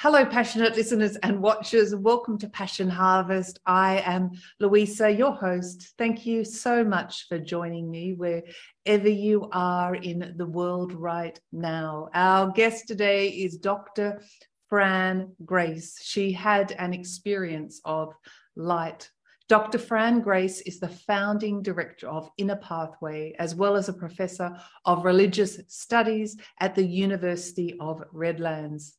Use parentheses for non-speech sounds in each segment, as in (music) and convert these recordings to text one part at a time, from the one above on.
Hello, passionate listeners and watchers. Welcome to Passion Harvest. I am Louisa, your host. Thank you so much for joining me wherever you are in the world right now. Our guest today is Dr. Fran Grace. She had an experience of light. Dr. Fran Grace is the founding director of Inner Pathway, as well as a professor of religious studies at the University of Redlands.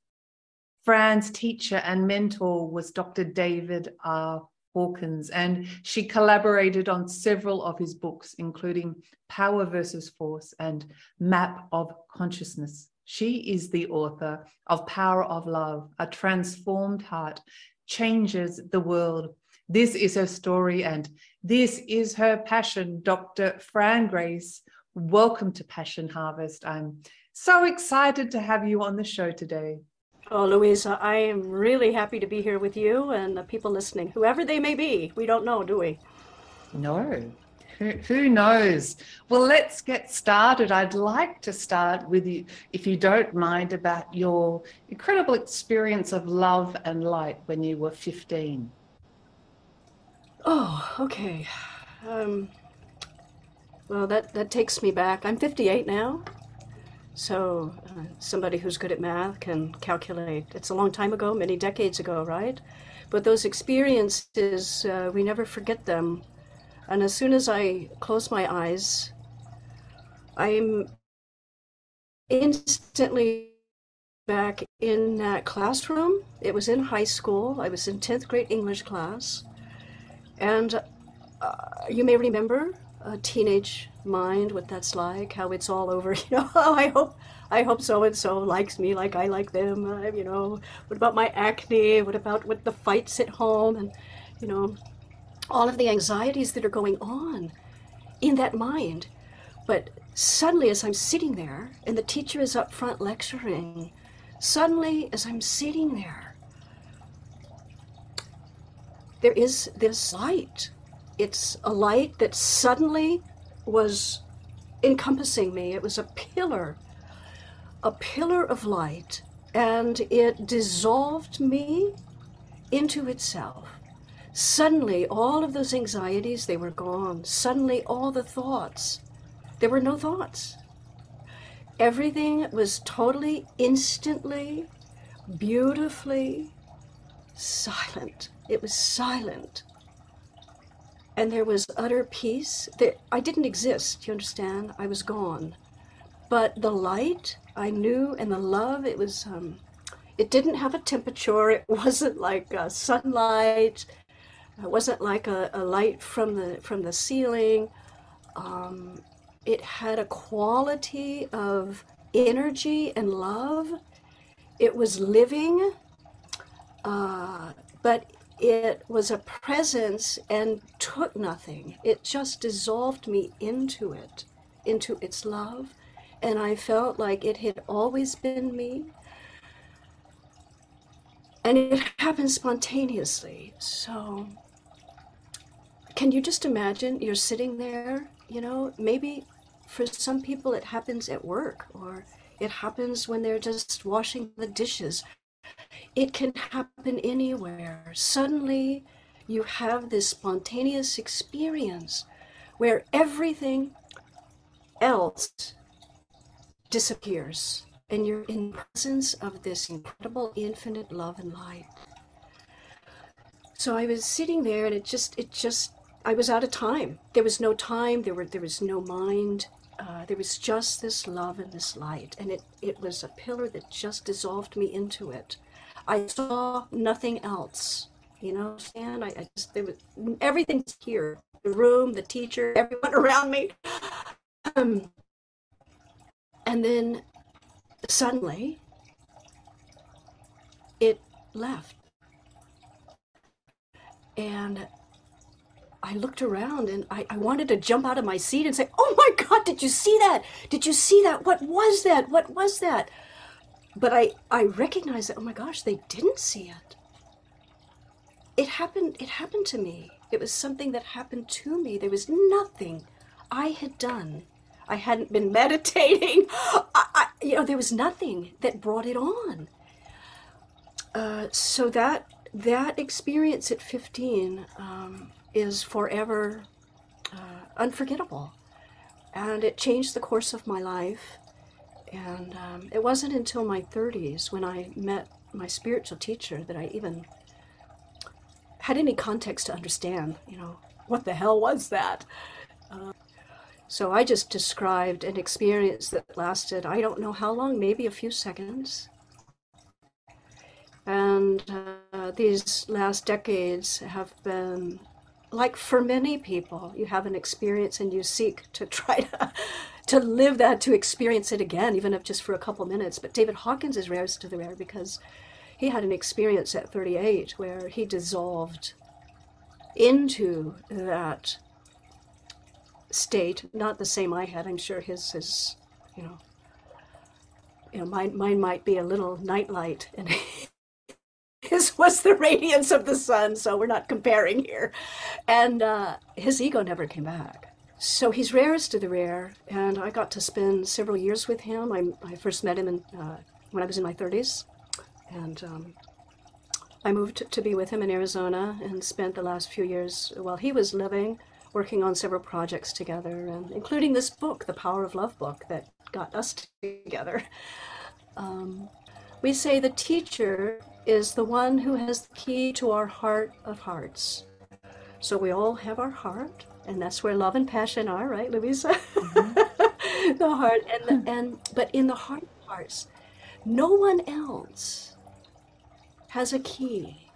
Fran's teacher and mentor was Dr. David R. Hawkins, and she collaborated on several of his books, including Power versus Force and Map of Consciousness. She is the author of Power of Love, A Transformed Heart Changes the World. This is her story, and this is her passion. Dr. Fran Grace, welcome to Passion Harvest. I'm so excited to have you on the show today. Oh, Louisa, I am really happy to be here with you and the people listening, whoever they may be. We don't know, do we? No. Who, who knows? Well, let's get started. I'd like to start with you, if you don't mind, about your incredible experience of love and light when you were 15. Oh, okay. Um, well, that, that takes me back. I'm 58 now. So, uh, somebody who's good at math can calculate. It's a long time ago, many decades ago, right? But those experiences, uh, we never forget them. And as soon as I close my eyes, I'm instantly back in that classroom. It was in high school. I was in 10th grade English class. And uh, you may remember a teenage mind what that's like how it's all over (laughs) you know? Oh, i hope i hope so and so likes me like i like them uh, you know? What about my acne? What about with the fights at home and you know all of the anxieties that are going on in that mind? But suddenly as i'm sitting there and the teacher is up front lecturing suddenly as i'm sitting there there is this light it's a light that suddenly was encompassing me. It was a pillar, a pillar of light, and it dissolved me into itself. Suddenly, all of those anxieties, they were gone. Suddenly, all the thoughts, there were no thoughts. Everything was totally, instantly, beautifully silent. It was silent and there was utter peace. That I didn't exist, you understand? I was gone. But the light I knew and the love, it was, um, it didn't have a temperature. It (laughs) wasn't like sunlight. It wasn't like a, a, light from the from the ceiling. Um, it had a quality of energy and love. It was living, uh, but it was a presence and took nothing. It just dissolved me into it, into its love. And I felt like it had always been me. And it happened spontaneously. So, can you just imagine you're sitting there? You know, maybe for some people it happens at work or it happens when they're just washing the dishes it can happen anywhere. Suddenly, you have this spontaneous experience where everything else disappears and you're in presence of this incredible infinite love and light. So I was sitting there and it just it just I was out of time. There was no time, there were there was no mind. Uh, there was just this love and this light, and it, it was a pillar that just dissolved me into it. I saw nothing else. You know, understand? I, I just there was everything's here. The room, the teacher, (laughs) everyone around me. Um, and then suddenly it left. And I looked around and I, I wanted to jump out of my seat and say, Oh my God, did you see that? Did you see that? What was that? What was that? But I, I recognized that, oh my gosh, they didn't see it. It happened, it happened to me. It was something that happened to me. There was nothing I had done. I hadn't been (laughs) meditating. I, I, you know, there was nothing that brought it on. Uh, so that that experience at 15 um, is forever uh, unforgettable. And it changed the course of my life. And um, it wasn't until my 30s when I met my spiritual teacher that I even had any context to understand, you know, what the hell was that? Uh, so I just described an experience that lasted, I don't know how long, maybe a few seconds. And uh, these last decades have been like for many people, you have an experience and you seek to try to to live that, to experience it again, even if just for a couple minutes. But David Hawkins is rarest of the rare because he had an experience at 38 where he dissolved into that state, not the same I had. I'm sure his is, you know, you know, mine, mine might be a little nightlight and (laughs) (laughs) his was the radiance of the sun, so we're not comparing here. And uh, his ego never came back. So he's rarest of the rare, and I got to spend several years with him. I, I first met him in, uh, when I was in my 30s, and um, I moved to, be with him in Arizona and spent the last few years while he was living working on several projects together, and including this book, the Power of Love book, that got us (laughs) together. Um, we say the teacher is the one who has the key to our heart of hearts. So we all have our heart, and that's where love and passion are, right, Louisa? Mm-hmm. (laughs) the heart, and the, and but in the heart of hearts, no one else has a key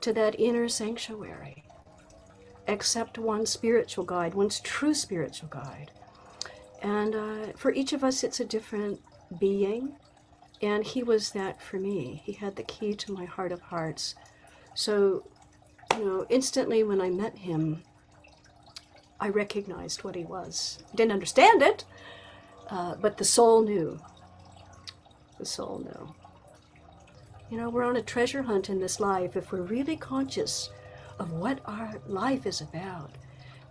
to that inner sanctuary except one spiritual guide, one's true spiritual guide. And uh, for each of us, it's a different being. And he was that for me. He had the key to my heart of hearts. So, you know, instantly when I met him, I recognized what he was. Didn't understand it, uh, but the soul knew. The soul knew. You know, we're on a treasure hunt in this life if we're really conscious of what our life is about.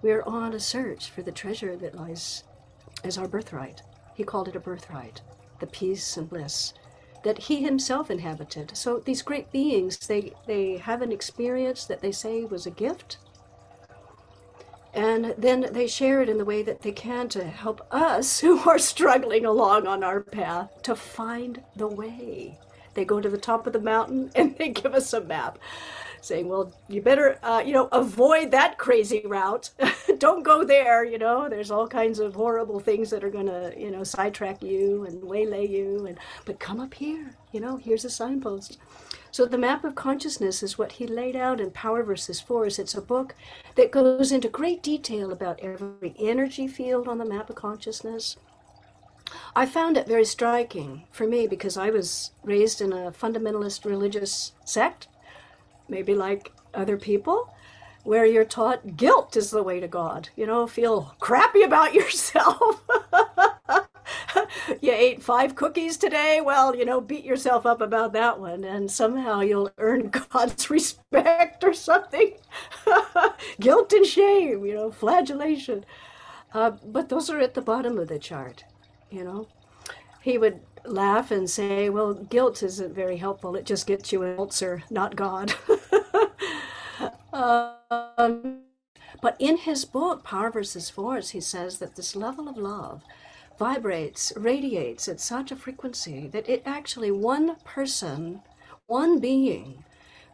We're on a search for the treasure that lies as our birthright. He called it a birthright, the peace and bliss that he himself inhabited. So these great beings, they, they have an experience that they say was a gift. And then they share it in the way that they can to help us (laughs) who are struggling along on our path to find the way. They go to the top of the mountain (laughs) and they give us a map saying, well, you better, uh, you know, avoid that crazy route. (laughs) Don't go there, you know, there's all kinds of horrible things that are going to, you know, sidetrack you and waylay you. And, but come up here, you know, here's a signpost. So the map of consciousness is what he laid out in Power versus Force. It's a book that goes into great detail about every energy field on the map of consciousness. I found it very striking for me because I was raised in a fundamentalist religious sect maybe like other people, where you're taught guilt is the way to God. You know, feel crappy about (laughs) yourself. you ate five cookies today. Well, you know, beat yourself up about that one, and somehow you'll earn (laughs) God's respect or something. (laughs) guilt and shame, you know, flagellation. Uh, but those are at the bottom of the chart, you know. He would laugh and say, well, guilt isn't very helpful. It just gets you an ulcer, not God. Um, but in his book, Power versus Force, he says that this level of love vibrates, radiates at such a frequency that it actually, one person, one being,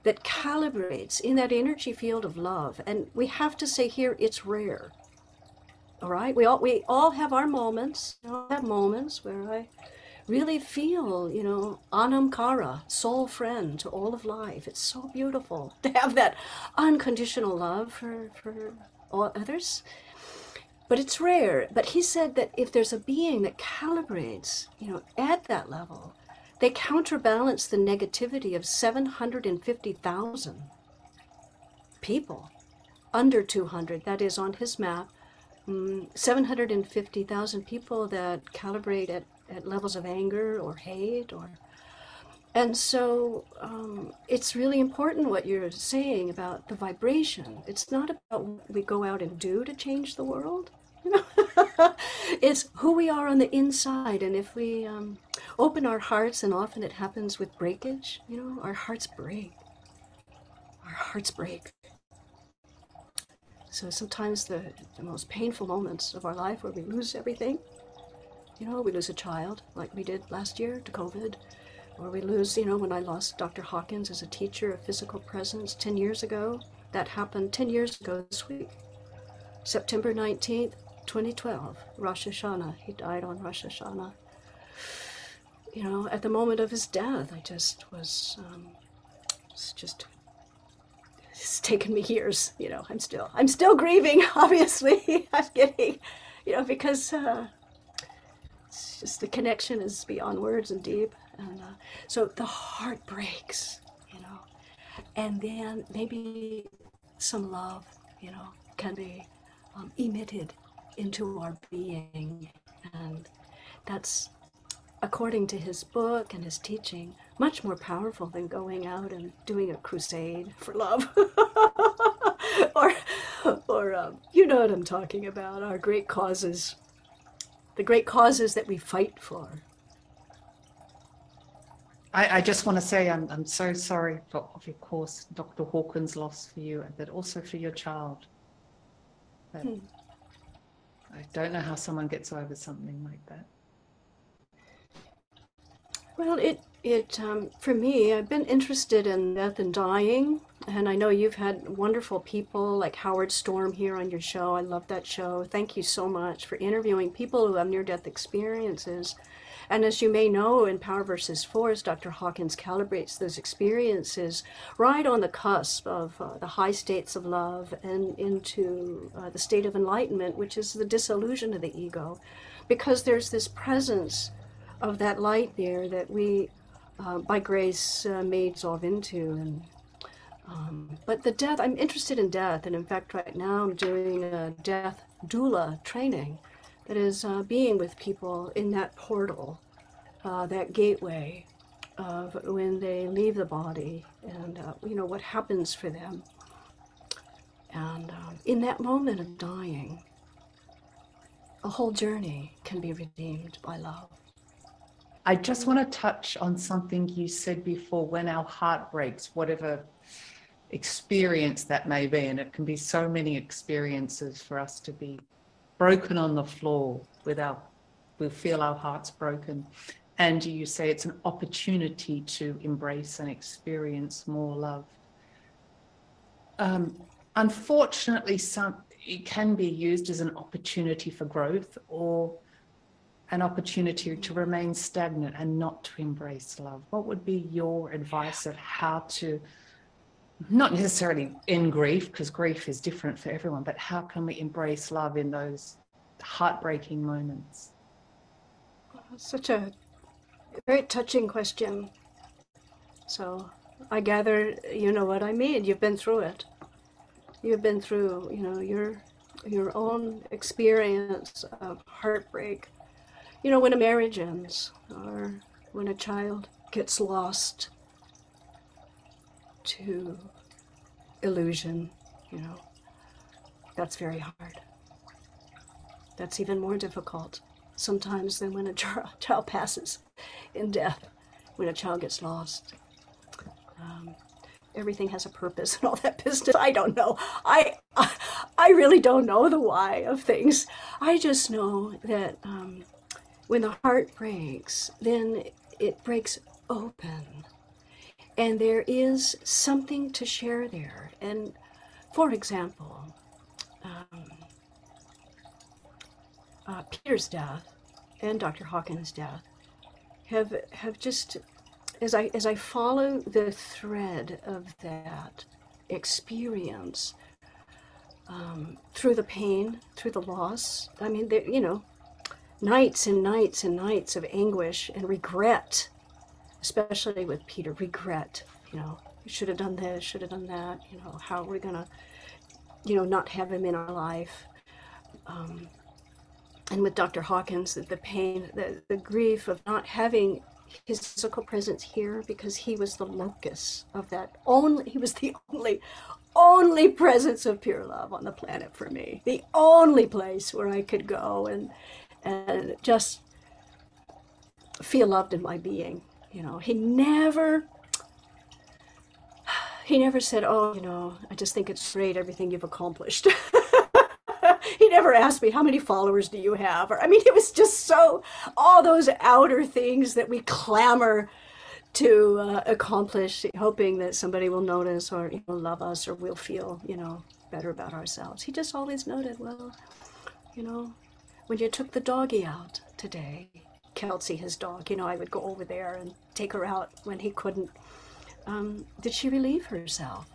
that calibrates in that energy field of love. And we have to say here, it's rare. All right, we all we all have our moments. We all have moments where I really feel, you know, Anam Cara, soul friend to all of life. It's so beautiful (laughs) to have that unconditional love for, for all others. But it's rare. But he said that if there's a being that calibrates, you know, at that level, they counterbalance the negativity of 750,000. people, under 200, that is on his map, um, 750,000 people that calibrate at, at levels of anger or hate or and so um, it's really important what you're saying about the vibration. It's not about what we go out and do to change the world. (laughs) it's who we are on the inside. And if we um, open our hearts, and often it happens with breakage, you know, our hearts break. Our hearts break. So sometimes the, the most painful moments of our life where we lose everything, you know, we lose a child like we did last year to COVID or we lose, you know, when I lost Dr. Hawkins as a teacher, of physical presence 10 years ago. That happened 10 years ago this week. September 19th, 2012, Rosh Hashanah. He died on Rosh Hashanah. You know, at the moment of his death, I just was, um, it's just, it's taken me years. You know, I'm still, I'm still grieving, (laughs) obviously. (laughs) I'm getting, you know, because uh, it's just the connection is beyond words and deep. And uh, so the heart breaks, you know, and then maybe some love, you know, can be um, emitted into our being. And that's, according to his book and his teaching, much more powerful than going out and doing a crusade for love. (laughs) or, or um, you know what I'm talking about, our great causes, the great causes that we fight for. I, I, just want to say I'm, I'm so sorry for, of course, Dr. Hawkins' loss for you, but also for your child. Hmm. I don't know how someone gets over something like that. Well, it it um, for me, I've been interested in death and dying, and I know you've had wonderful people like Howard Storm here on your show. I love that show. Thank you so much for interviewing people who have near-death experiences and as you may know, in Power versus Force, Dr. Hawkins calibrates those experiences right on the cusp of uh, the high states of love and into uh, the state of enlightenment, which is the dissolution of the ego. Because there's this presence of that light there that we, uh, by grace, uh, may dissolve into. And um, but the death, I'm interested in death, and in fact, right now I'm doing a death doula training that is uh, being with people in that portal, uh, that gateway of when they leave the body and, uh, you know, what happens for them. And um, in that moment of dying, a whole journey can be redeemed by love. I just want to touch on something you said before when our heart breaks, whatever experience that may be, and it can be so many experiences for us to be broken on the floor with our, we feel our hearts broken. And you say it's an opportunity to embrace and experience more love. Um, unfortunately, some it can be used as an opportunity for growth or an opportunity to remain stagnant and not to embrace love. What would be your advice of how to not necessarily in grief, because grief is different for everyone, but how can we embrace love in those heartbreaking moments? Such a very touching question. So I gather you know what I mean. You've been through it. You've been through, you know, your your own experience of heartbreak. You know, when a marriage ends or when a child gets lost to illusion, you know, that's very hard. That's even more difficult sometimes than when a (laughs) child passes in death, when a child gets lost. Um, everything has a purpose and all that business. I don't know. I, I really don't know the why of things. I just know that um, when the heart breaks, then it breaks open and there is something to share there. And for example, um, uh, Peter's death and Dr. Hawkins' death have have just as I as I follow the thread of that experience um, through the pain, through the loss. I mean, you know, nights and nights and nights of anguish and regret especially with Peter, regret, you know, we should have done this, should have done that. You know, how are we gonna, you know, not have him in our life? Um, and with Dr. Hawkins, the, the pain, the, the grief of not having his physical presence here because he was the locus of that only he was the only only presence of pure love on the planet for me the only place where i could go and and just feel loved in my being you know. He never he never said oh you know i just think it's great everything you've accomplished. (laughs) He never asked me how many followers do you have? Or i mean it was just so all those outer things that we clamor to uh, accomplish hoping that somebody will notice or you know, love us or we'll feel you know better about ourselves. He just always noted well you know when you took the doggy out today kelsey his dog you know i would go over there and take her out when he couldn't um, did she relieve herself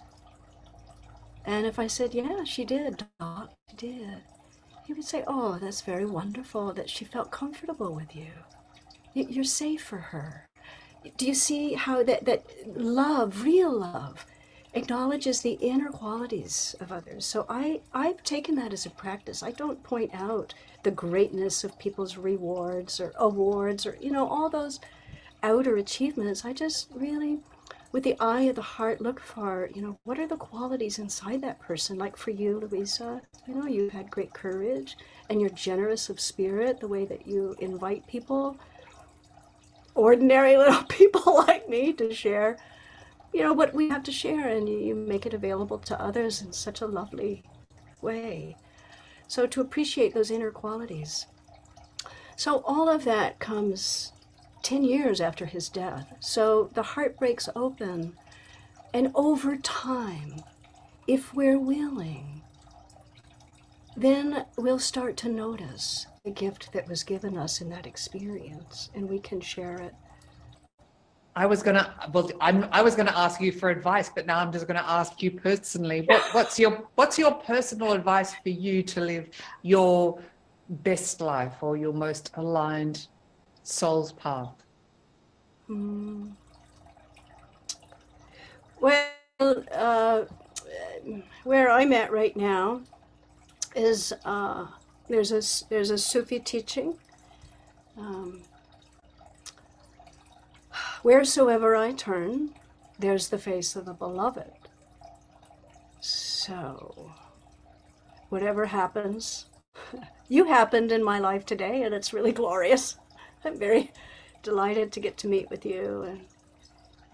and if I said, Yeah, she did, Doc, she did, he would say, Oh, that's very wonderful that she felt comfortable with you. You're safe for her. Do you see how that, that love, real love, acknowledges the inner qualities of others? So I, I've taken that as a practice. I don't point out the greatness of people's rewards or awards or, you know, all those outer achievements. I just really with the eye of the heart look for you know what are the qualities inside that person like for you louisa you know you've had great courage and you're generous of spirit the way that you invite people ordinary (laughs) little people like me to share you know what we have to share and you make it available to others in such a lovely way so to appreciate those inner qualities so all of that comes 10 years after his death. So the heart breaks open. And over time, if we're willing, then we'll start to notice the gift that was given us in that experience and we can share it. I was gonna well I'm I was gonna ask you for advice, but now I'm just gonna ask you personally. What, what's your what's your personal advice for you to live your best life or your most aligned soul's path? Mm. Well, uh, where I'm at right now is uh, there's a there's a Sufi teaching. Um, wheresoever I turn, there's the face of the beloved. So, whatever happens, (laughs) you happened in my life today, and it's really glorious. I'm very delighted to get to meet with you, and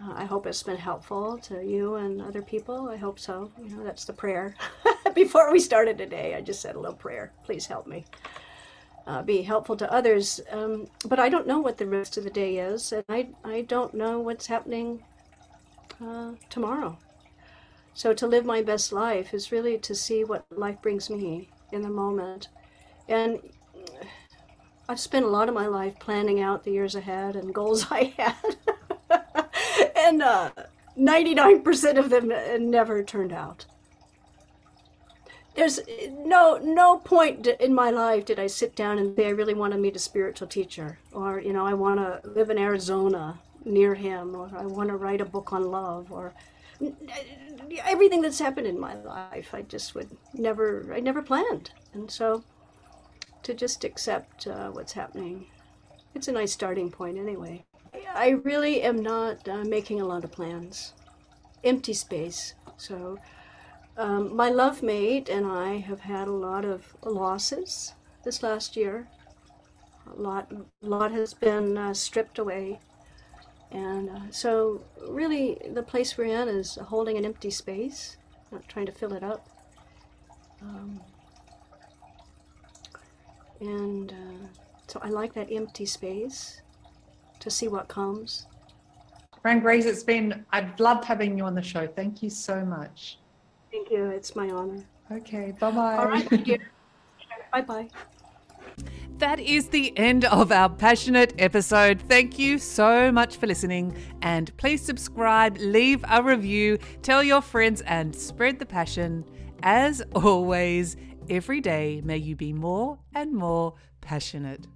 uh, I hope it's been helpful to you and other people. I hope so. You know, that's the prayer. (laughs) Before we started today, I just said a little prayer. Please help me. Uh, be helpful to others. Um, but I don't know what the rest of the day is, and I, I don't know what's happening uh, tomorrow. So to live my best life is really to see what life brings me in the moment. And I've spent a lot of my life planning out the years ahead and goals (laughs) I had. and uh, 99% of them never turned out. There's no no point in my life did I sit down and say I really want to meet a spiritual teacher or you know I want to live in Arizona near him or I want to write a book on love or everything that's happened in my life I just would never I never planned. And so to just accept uh, what's happening. It's a nice starting point, anyway. I really am not uh, making a lot of plans. Empty space. So, um, my love mate and I have had a lot of losses this last year. A lot, a lot has been uh, stripped away. And uh, so, really, the place we're in is holding an empty space, not trying to fill it up. Um, and uh, so I like that empty space to see what comes. Fran Grace, it's been, I've loved having you on the show. Thank you so much. Thank you. It's my honor. Okay. Bye bye. All right. Thank you. (laughs) Bye bye. That is the end of our passionate episode. Thank you so much for listening. And please subscribe, leave a review, tell your friends, and spread the passion. As always, Every day, may you be more and more passionate.